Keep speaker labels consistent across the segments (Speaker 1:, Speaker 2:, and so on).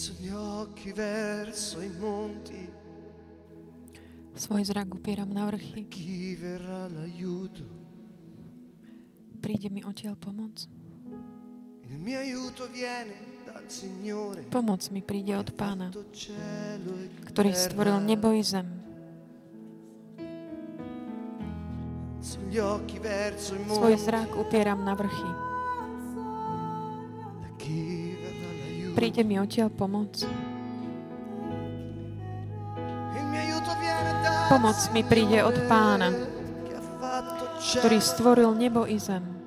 Speaker 1: Alzo gli occhi verso i monti.
Speaker 2: Svoj zrak upieram na vrchy.
Speaker 1: Chi verrà l'aiuto?
Speaker 2: Príde mi odtiaľ pomoc. Pomoc mi príde od Pána,
Speaker 1: e
Speaker 2: ktorý stvoril nebo i zem. Svoj zrak upieram na vrchy. príde mi odtiaľ pomoc. Pomoc mi príde od pána, ktorý stvoril nebo i zem.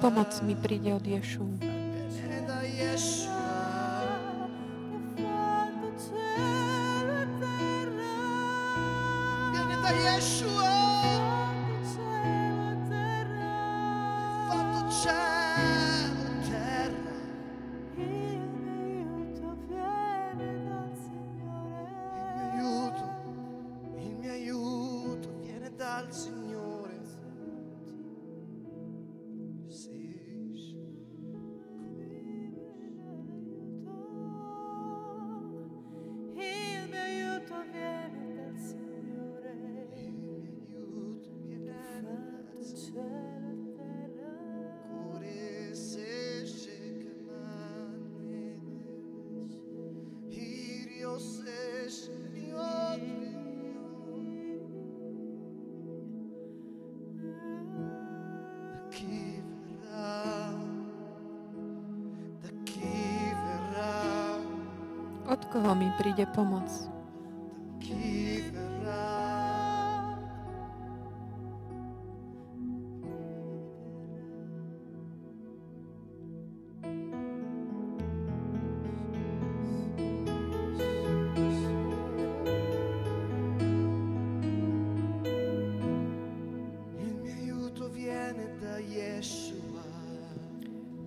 Speaker 2: Pomoc mi príde od Ješu. Rýchlo mi príde pomoc.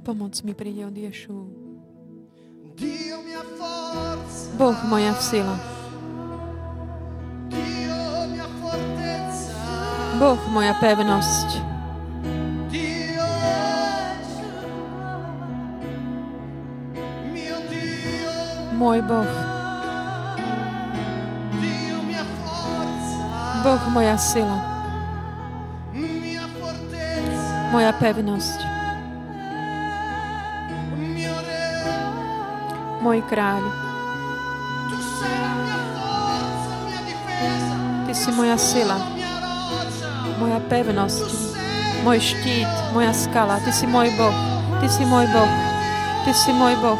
Speaker 2: Pomoc mi príde od
Speaker 1: Ješua.
Speaker 2: Boh moja sila. Boh moja pevnosť. Môj Boh. Boh moja sila. Moja pevnosť. Môj kráľ. Si moja sila. Moja
Speaker 1: sei
Speaker 2: Môj štít. Moja skala. Ty si môj Boh. Ty si môj Boh. Ty si môj Boh.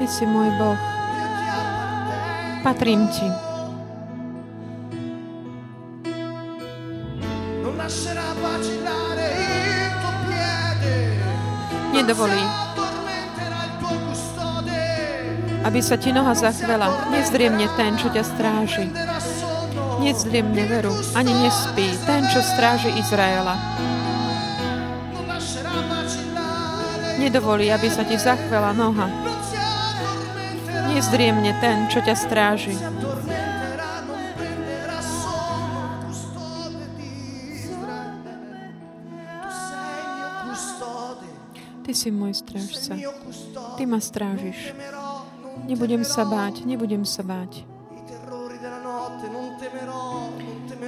Speaker 2: Ty si môj Boh. Patrím Ti. Nedovolí, aby sa Ti noha zachvela. Nezdriemne ten, čo ťa stráži. Nezdriemne veru, ani nespí. Ten, čo stráži Izraela. Nedovolí, aby sa Ti zachvela noha. Nezdriemne ten, čo ťa stráži.
Speaker 1: Si
Speaker 2: môj strážca. Ty ma strážiš. Nebudem sa báť, nebudem sa báť.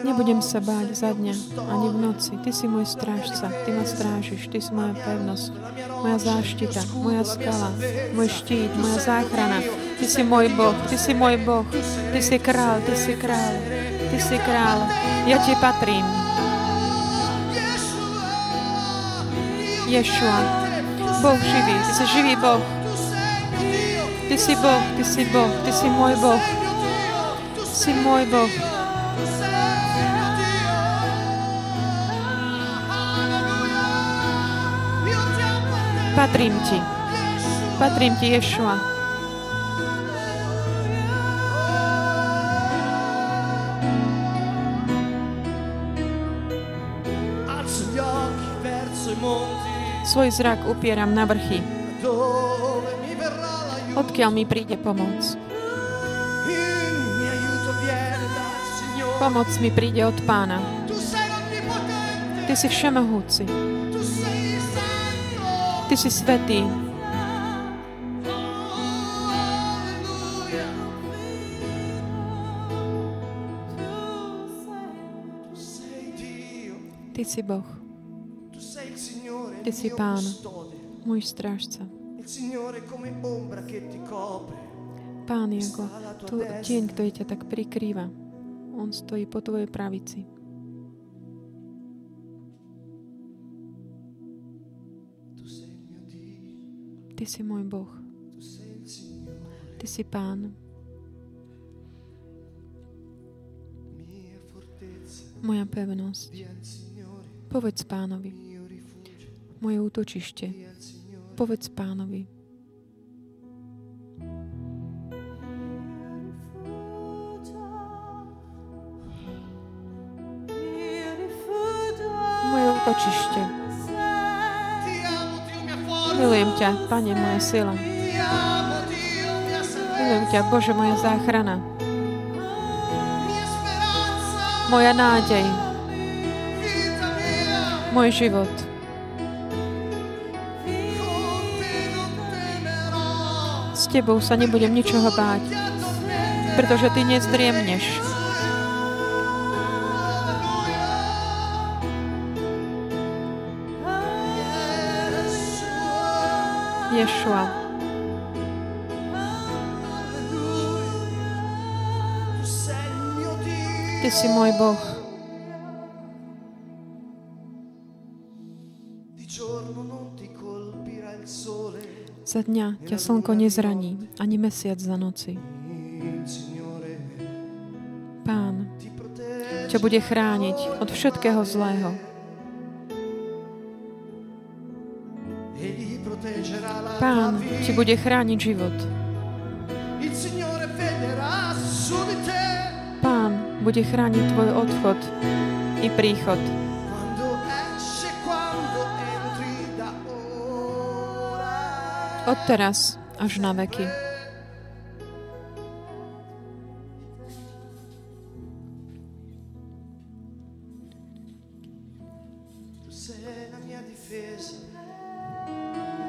Speaker 2: Nebudem sa báť za dňa ani v noci. Ty si môj strážca, Ty ma strážiš, Ty si moja pevnosť, moja záštita, moja skala, môj štít, moja záchrana. Ty si môj Boh, Ty si môj Boh, Ty si král, Ty si král, Ty si král. Ja Ti patrím. Ješua, Boh živý, Ty si živý Boh. Ty si Boh, Ty si Boh, Ty si môj Boh, Ty si môj Boh. Patrím Ti, patrím Ti, Ješua. Svoj zrak upieram na vrchy, odkiaľ mi príde pomoc. Pomoc mi príde od Pána. Ty si všemohúci. Ty si svetý. Ty si Boh, Ty si Pán. môj strážca. Pán je ako tu, tieň, ktorý ťa tak prikrýva. On stojí po tvojej pravici. Ty si môj Boh, Ty si Pán, moja pevnosť. Povedz Pánovi. Moje útočište. Povedz Pánovi, moje útočište. Milujem ťa, Pane, moja sila. Milujem ťa, Bože, moja záchrana. Moja nádej, môj život. S Tebou sa nebudem ničoho báť, pretože Ty nezdriemneš. Ješua. Ty si môj Boh. Za dňa ťa slnko nezraní, ani mesiac za noci. Pán ťa bude chrániť od všetkého zlého. Pán ti bude chrániť život.
Speaker 1: Te.
Speaker 2: bude chrániť tvoj odchod i príchod. Od teraz až na veky.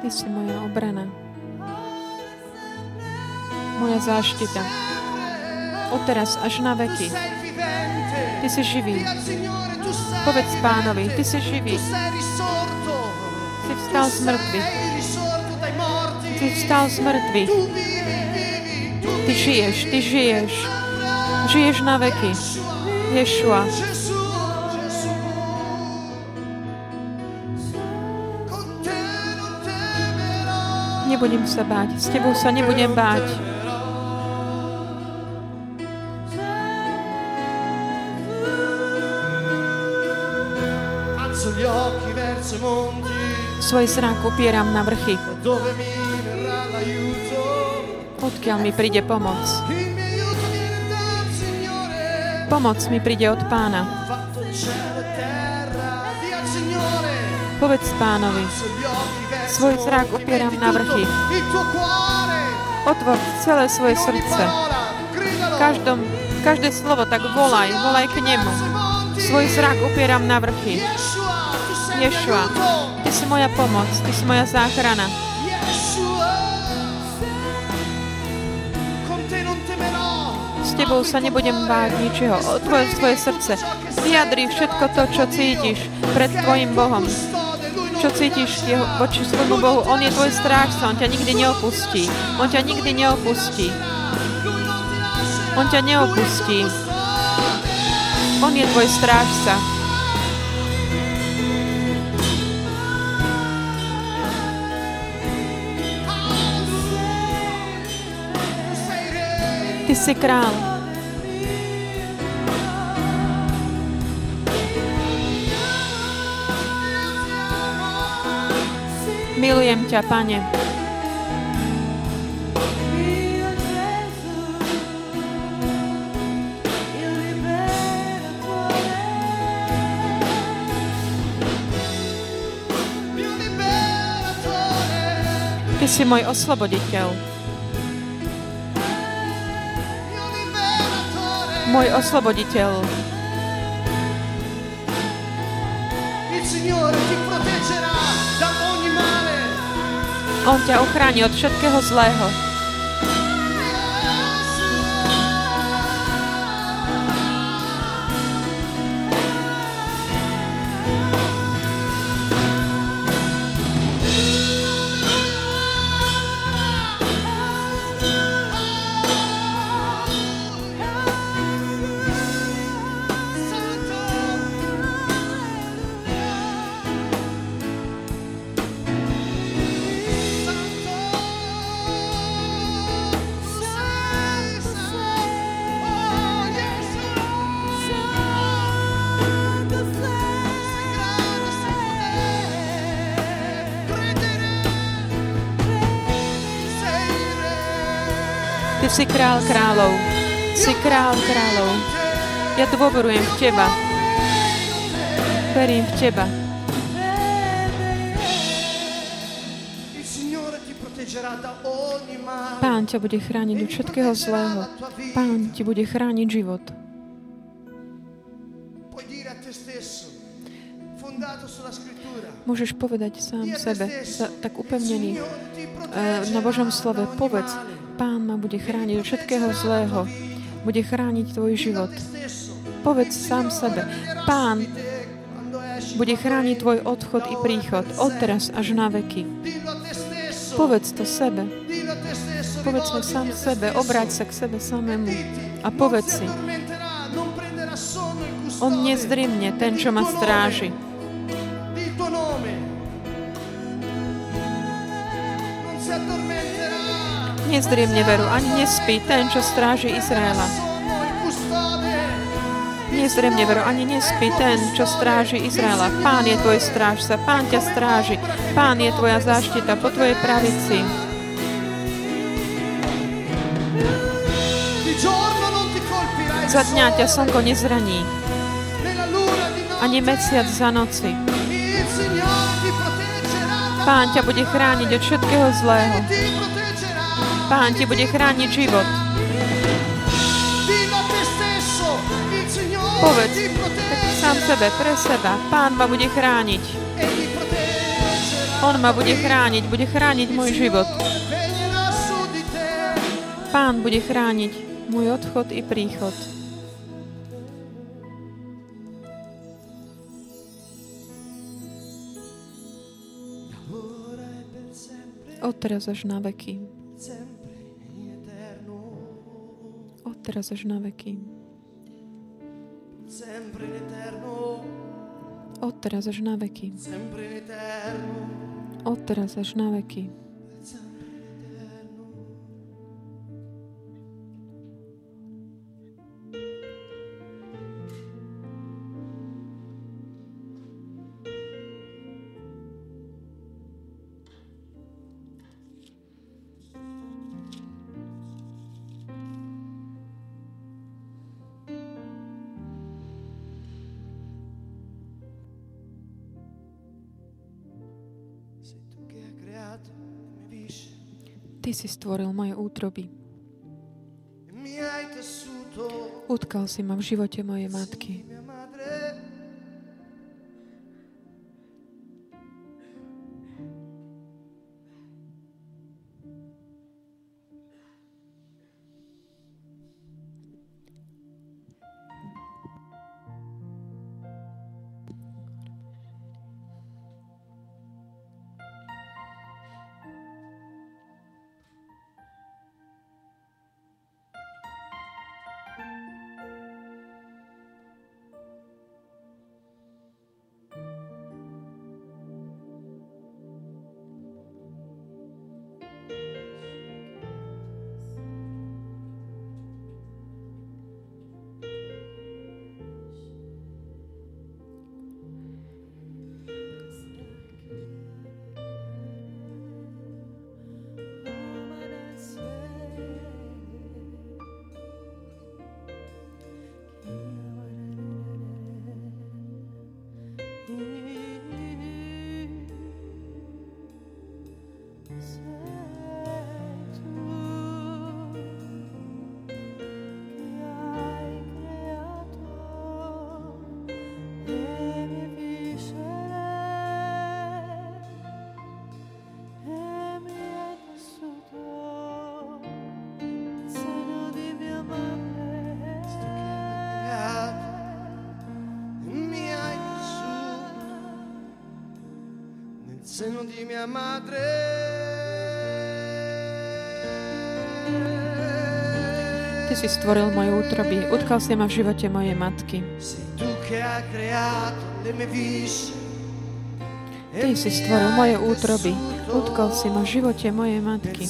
Speaker 2: Ty si moja obrana. Moja záštita. Od teraz až na veky. Ty si živý. Povedz pánovi, ty si živý. Si vstal z mŕtvych. Si vstal z mŕtvych. Ty žiješ, ty žiješ. Žiješ na veky. Ješua. Nebudem sa báť. S tebou sa nebudem báť. Svoj zrak upieram na vrchy. Odkiaľ mi príde pomoc? Pomoc mi príde od pána. Povedz pánovi. Svoj zrak upieram na vrchy. Otvor celé svoje srdce. Každom, každé slovo tak volaj, volaj k nemu. Svoj zrak upieram na vrchy. Ješua. Ty si moja pomoc, ty si moja záchrana. S tebou sa nebudem báť ničoho. Otvor svoje srdce. Vyjadri všetko to, čo cítiš pred tvojim Bohom. Čo cítiš jeho, voči svojmu Bohu. On je tvoj strážca, on ťa nikdy neopustí. On ťa nikdy neopustí. On ťa neopustí. On je tvoj strážca. Si král. Milujem ťa, Pane. Ty si môj osloboditeľ. Môj osloboditeľ. On ťa ochráni od všetkého zlého. Si král kráľov. Si král kráľov. Ja dôverujem v Teba. Verím v Teba. Pán ťa bude chrániť od všetkého zlého. Pán ti bude chrániť život. Môžeš povedať sám sebe, tak upevnený
Speaker 1: proteggerà
Speaker 2: na Božom slove. Povedz. Pán ma bude chrániť od všetkého zlého. Bude chrániť tvoj život. Povedz sám sebe, Pán bude chrániť tvoj odchod i príchod od teraz až na veky. Povedz to sebe. Povedz to sám sebe, obráť sa k sebe samému a povedz
Speaker 1: si
Speaker 2: on nezdrimne, ten, čo ma stráži. Nezdrimne veru, ani nespí ten, čo stráži Izraela. Nezdrimne veru, ani nespí ten, čo stráži Izraela. Pán je tvoj strážca, Pán ťa stráži, Pán je tvoja záštita po tvojej pravici.
Speaker 1: Za dňa ťa slnko nezraní, ani mesiac za noci. Pán ťa bude chrániť od všetkého zlého. Pán ti bude chrániť život. Povedz sám sebe, pre seba. Pán ma bude chrániť. On ma bude chrániť, bude chrániť môj život. Pán bude chrániť môj odchod i príchod. Odteraz až na veky. Odteraz až na veky.
Speaker 2: Eterno.
Speaker 1: Odteraz až na veky.
Speaker 2: Eterno.
Speaker 1: Odteraz až na veky. Ty si stvoril moje útroby. Utkal si ma v živote mojej matky.
Speaker 2: Seno di mia madre.
Speaker 1: Ty si stvoril moje útroby, utkal si ma v živote mojej matky.
Speaker 2: Viscere.
Speaker 1: Ty si stvoril moje útroby, utkal si ma v živote mojej matky.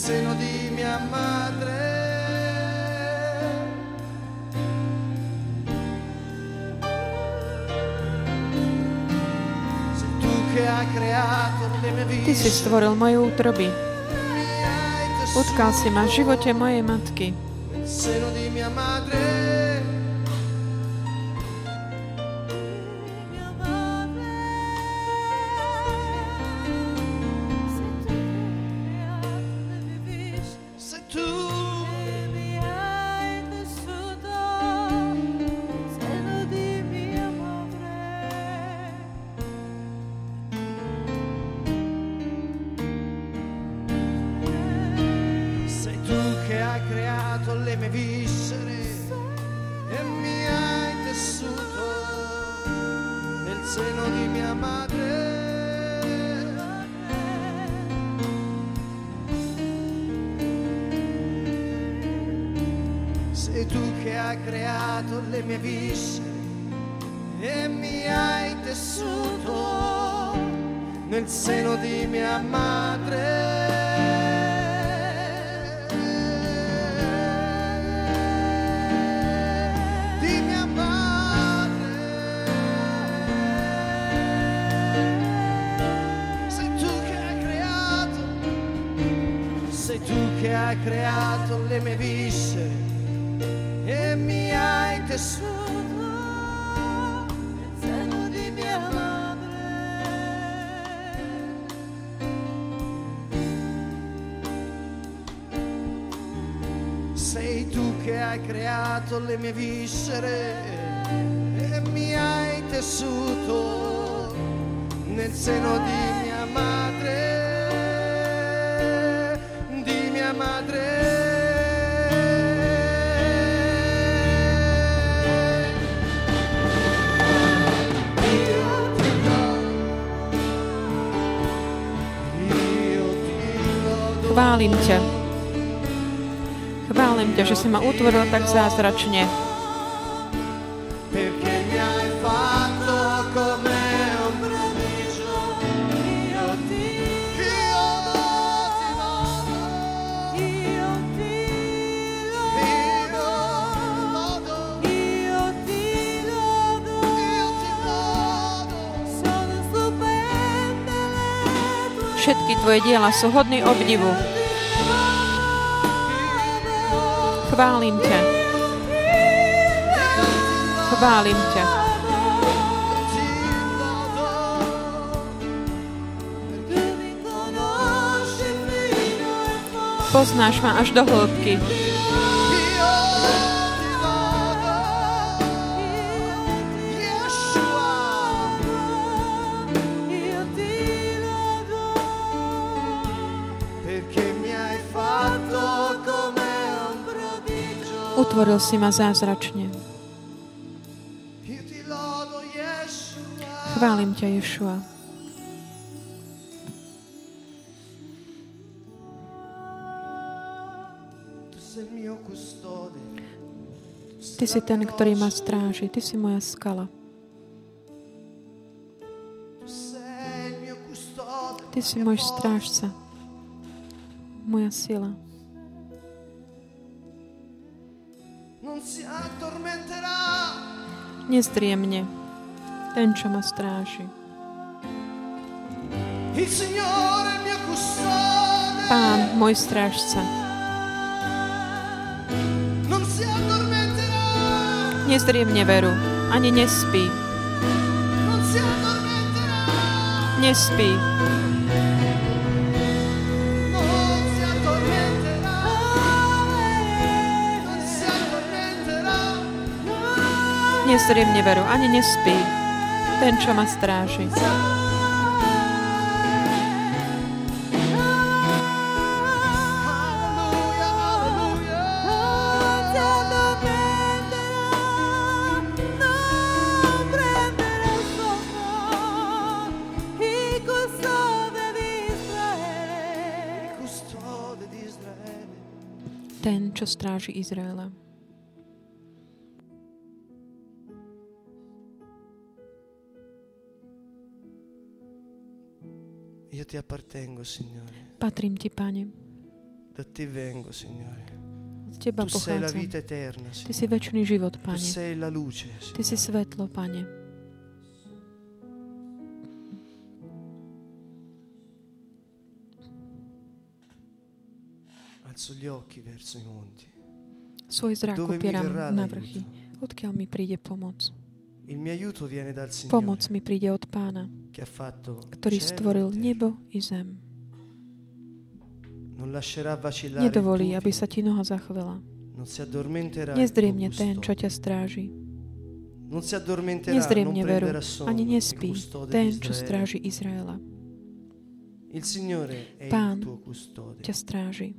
Speaker 2: Creato
Speaker 1: Ty si stvoril moje útroby, utkal si ma v živote mojej matky.
Speaker 2: Seno di mia madre. Sei tu che hai creato le mie viscere e mi hai tessuto nel seno di mia madre. Che hai creato le mie viscere e mi hai tessuto nel seno di mia madre. Sei tu che hai creato le mie viscere e mi hai
Speaker 1: tessuto
Speaker 3: nel seno di mia madre,
Speaker 2: Chválim ťa. Chválim ťa, že si ma utvoril tak zázračne. Všetky tvoje diela sú hodný obdivu. Chválim ťa. Chválim ťa. Poznáš ma až do hĺbky. Utvoril si ma zázračne. Chválim ťa, Ješua. Ty si ten, ktorý ma stráži. Ty si moja skala. Ty si môj strážca. Moja sila.
Speaker 1: Addormenterà.
Speaker 2: Nezdriemne. Ten, čo ma stráži. Pán, môj strážca.
Speaker 1: Addormenterà.
Speaker 2: Nezdriemne veru. Ani nespí. Nespí. Nezdriemne veru. Ani nespí. Ten, čo ma stráži.
Speaker 1: Alleluia, alleluia.
Speaker 3: Non ti
Speaker 1: ti appartengo, Signore.
Speaker 2: Patrím ti, Pane.
Speaker 1: Da te vengo, Signore.
Speaker 2: Od Teba
Speaker 1: Tu sei la
Speaker 2: pochádzam.
Speaker 1: vita eterna,
Speaker 2: Ty si
Speaker 1: Signore.
Speaker 2: väčší život,
Speaker 1: Tu
Speaker 2: Pane.
Speaker 1: sei la luce,
Speaker 2: Ty si
Speaker 1: Signore.
Speaker 2: svetlo, Pane.
Speaker 1: Alzo gli occhi verso i monti.
Speaker 2: Svoj zrak opieram na vrchy. Odkiaľ mi príde pomoc?
Speaker 1: Il mio aiuto viene dal Signore
Speaker 2: Pomoc mi príde od Pána, ktorý stvoril nebo i zem. Nedovolí, aby sa ti noha zachvela. Nezdriemne ten, čo ťa stráži. Nezdriemne veru, ani nespí ten, čo stráži Izraela. Pán. Ťa stráži.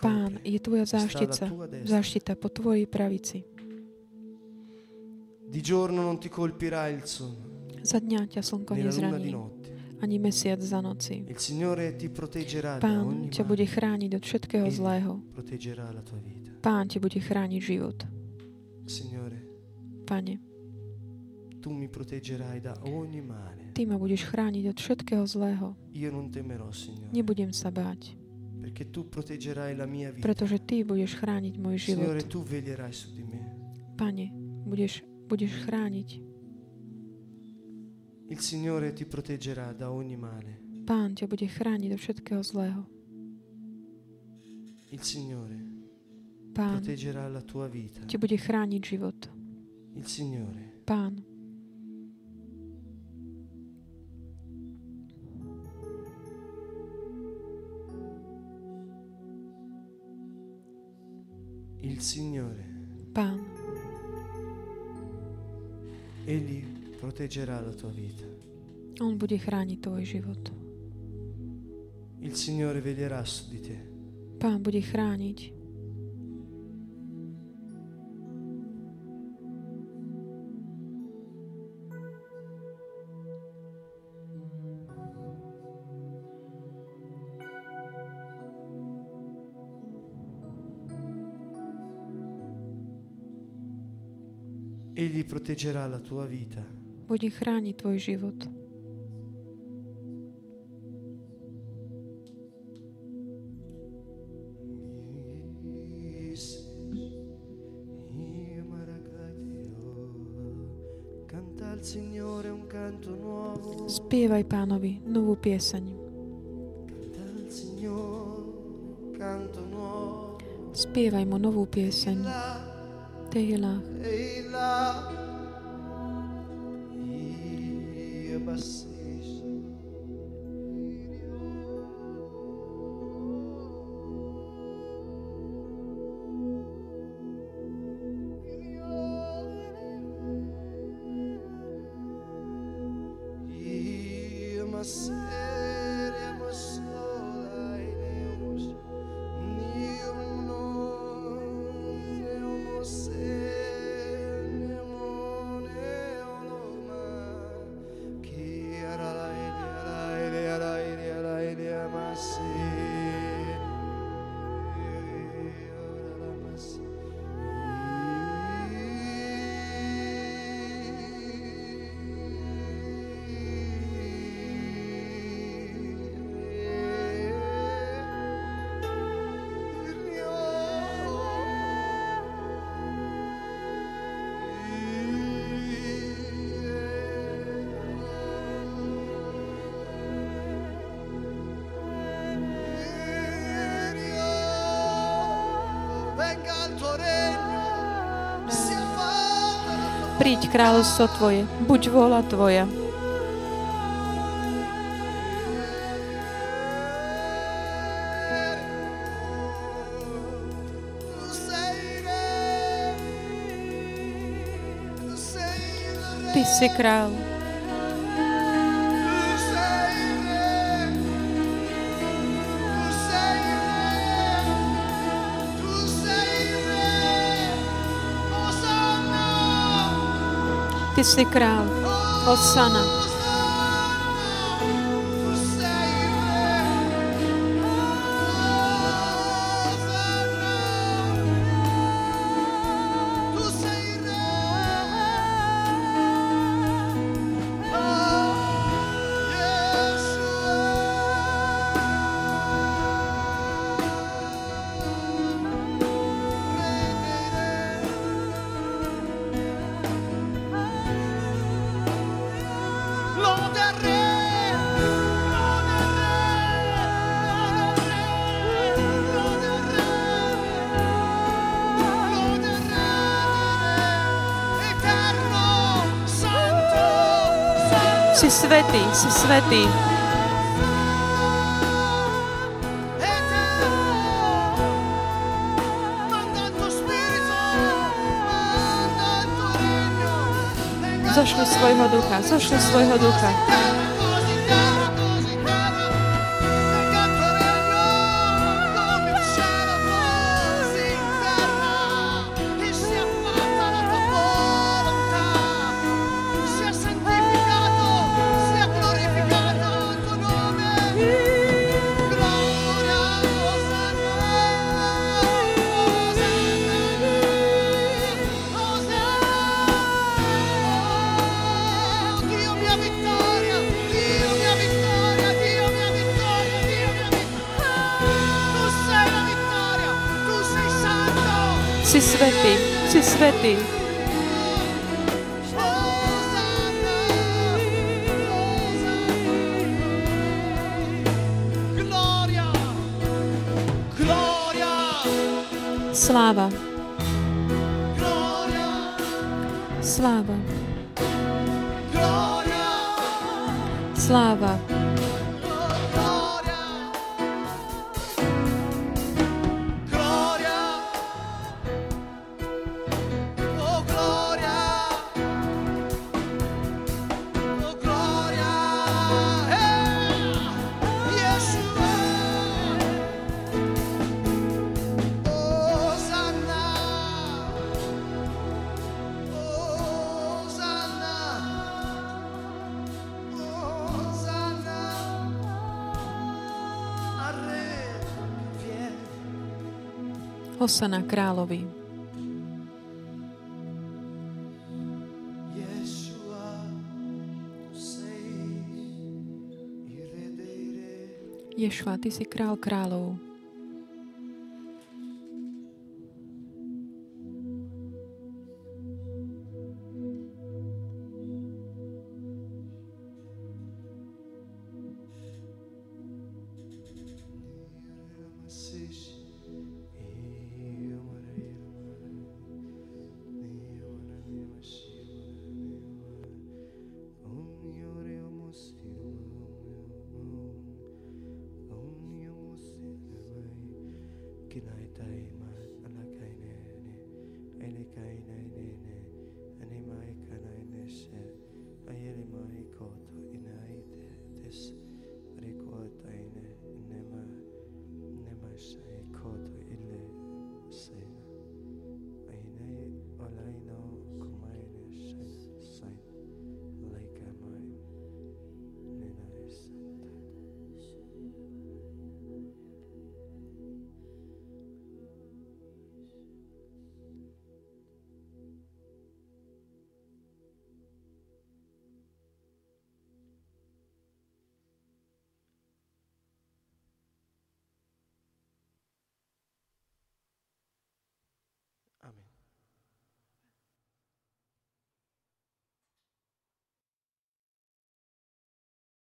Speaker 2: Pán je tvoja záštica, záštita po tvojej pravici.
Speaker 1: Di giorno non ti colpirà il sonno,
Speaker 2: Za dňa ťa slnko
Speaker 1: né la luna di
Speaker 2: nezraní,
Speaker 1: notte.
Speaker 2: ani mesiac za noci.
Speaker 1: Il Signore ti proteggerà da
Speaker 2: Pán ťa
Speaker 1: male.
Speaker 2: bude chrániť od všetkého
Speaker 1: Egli
Speaker 2: zlého.
Speaker 1: proteggerà la tua vita.
Speaker 2: Pán ti bude chrániť život.
Speaker 1: Signore,
Speaker 2: Pane,
Speaker 1: tu mi proteggerai da ogni male.
Speaker 2: Ty ma budeš chrániť od všetkého zlého.
Speaker 1: Io non temerò, Signore,
Speaker 2: Nebudem sa báť,
Speaker 1: perché tu proteggerai la mia vita.
Speaker 2: pretože Ty budeš chrániť môj život.
Speaker 1: Signore, tu veglierai su di me.
Speaker 2: Pane, budeš, budeš chrániť.
Speaker 1: Il Signore ti proteggerà da ogni male.
Speaker 2: Pán ťa bude chrániť od všetkého zlého.
Speaker 1: Il Signore
Speaker 2: Pán
Speaker 1: proteggerà la tua vita.
Speaker 2: ti bude chrániť život.
Speaker 1: Il Signore
Speaker 2: Pán,
Speaker 1: il Signore,
Speaker 2: Pán,
Speaker 1: Egli proteggerà la tua vita.
Speaker 2: On bude chrániť tvoj život.
Speaker 1: Il Signore veglierà su di te.
Speaker 2: Pán bude chrániť.
Speaker 1: Egli proteggerà la tua vita.
Speaker 2: Bude chrániť tvoj život.
Speaker 1: Canta al Signore un canto nuovo.
Speaker 2: Spievaj pánovi novú pieseň.
Speaker 1: Canta al Signore un canto nuovo.
Speaker 2: Spievaj mu novú pieseň.
Speaker 1: La
Speaker 2: Tehilá. Príď kráľovstvo tvoje, buď vôľa tvoja. Ty si kráľ. Ty si kráľ. Osana. Si svetý, si svetý. Zošli svojho ducha, zošli svojho ducha. Si svetý.
Speaker 1: Gloria, gloria,
Speaker 2: Sláva. Hosana královi. Ješua, ty si král kráľov.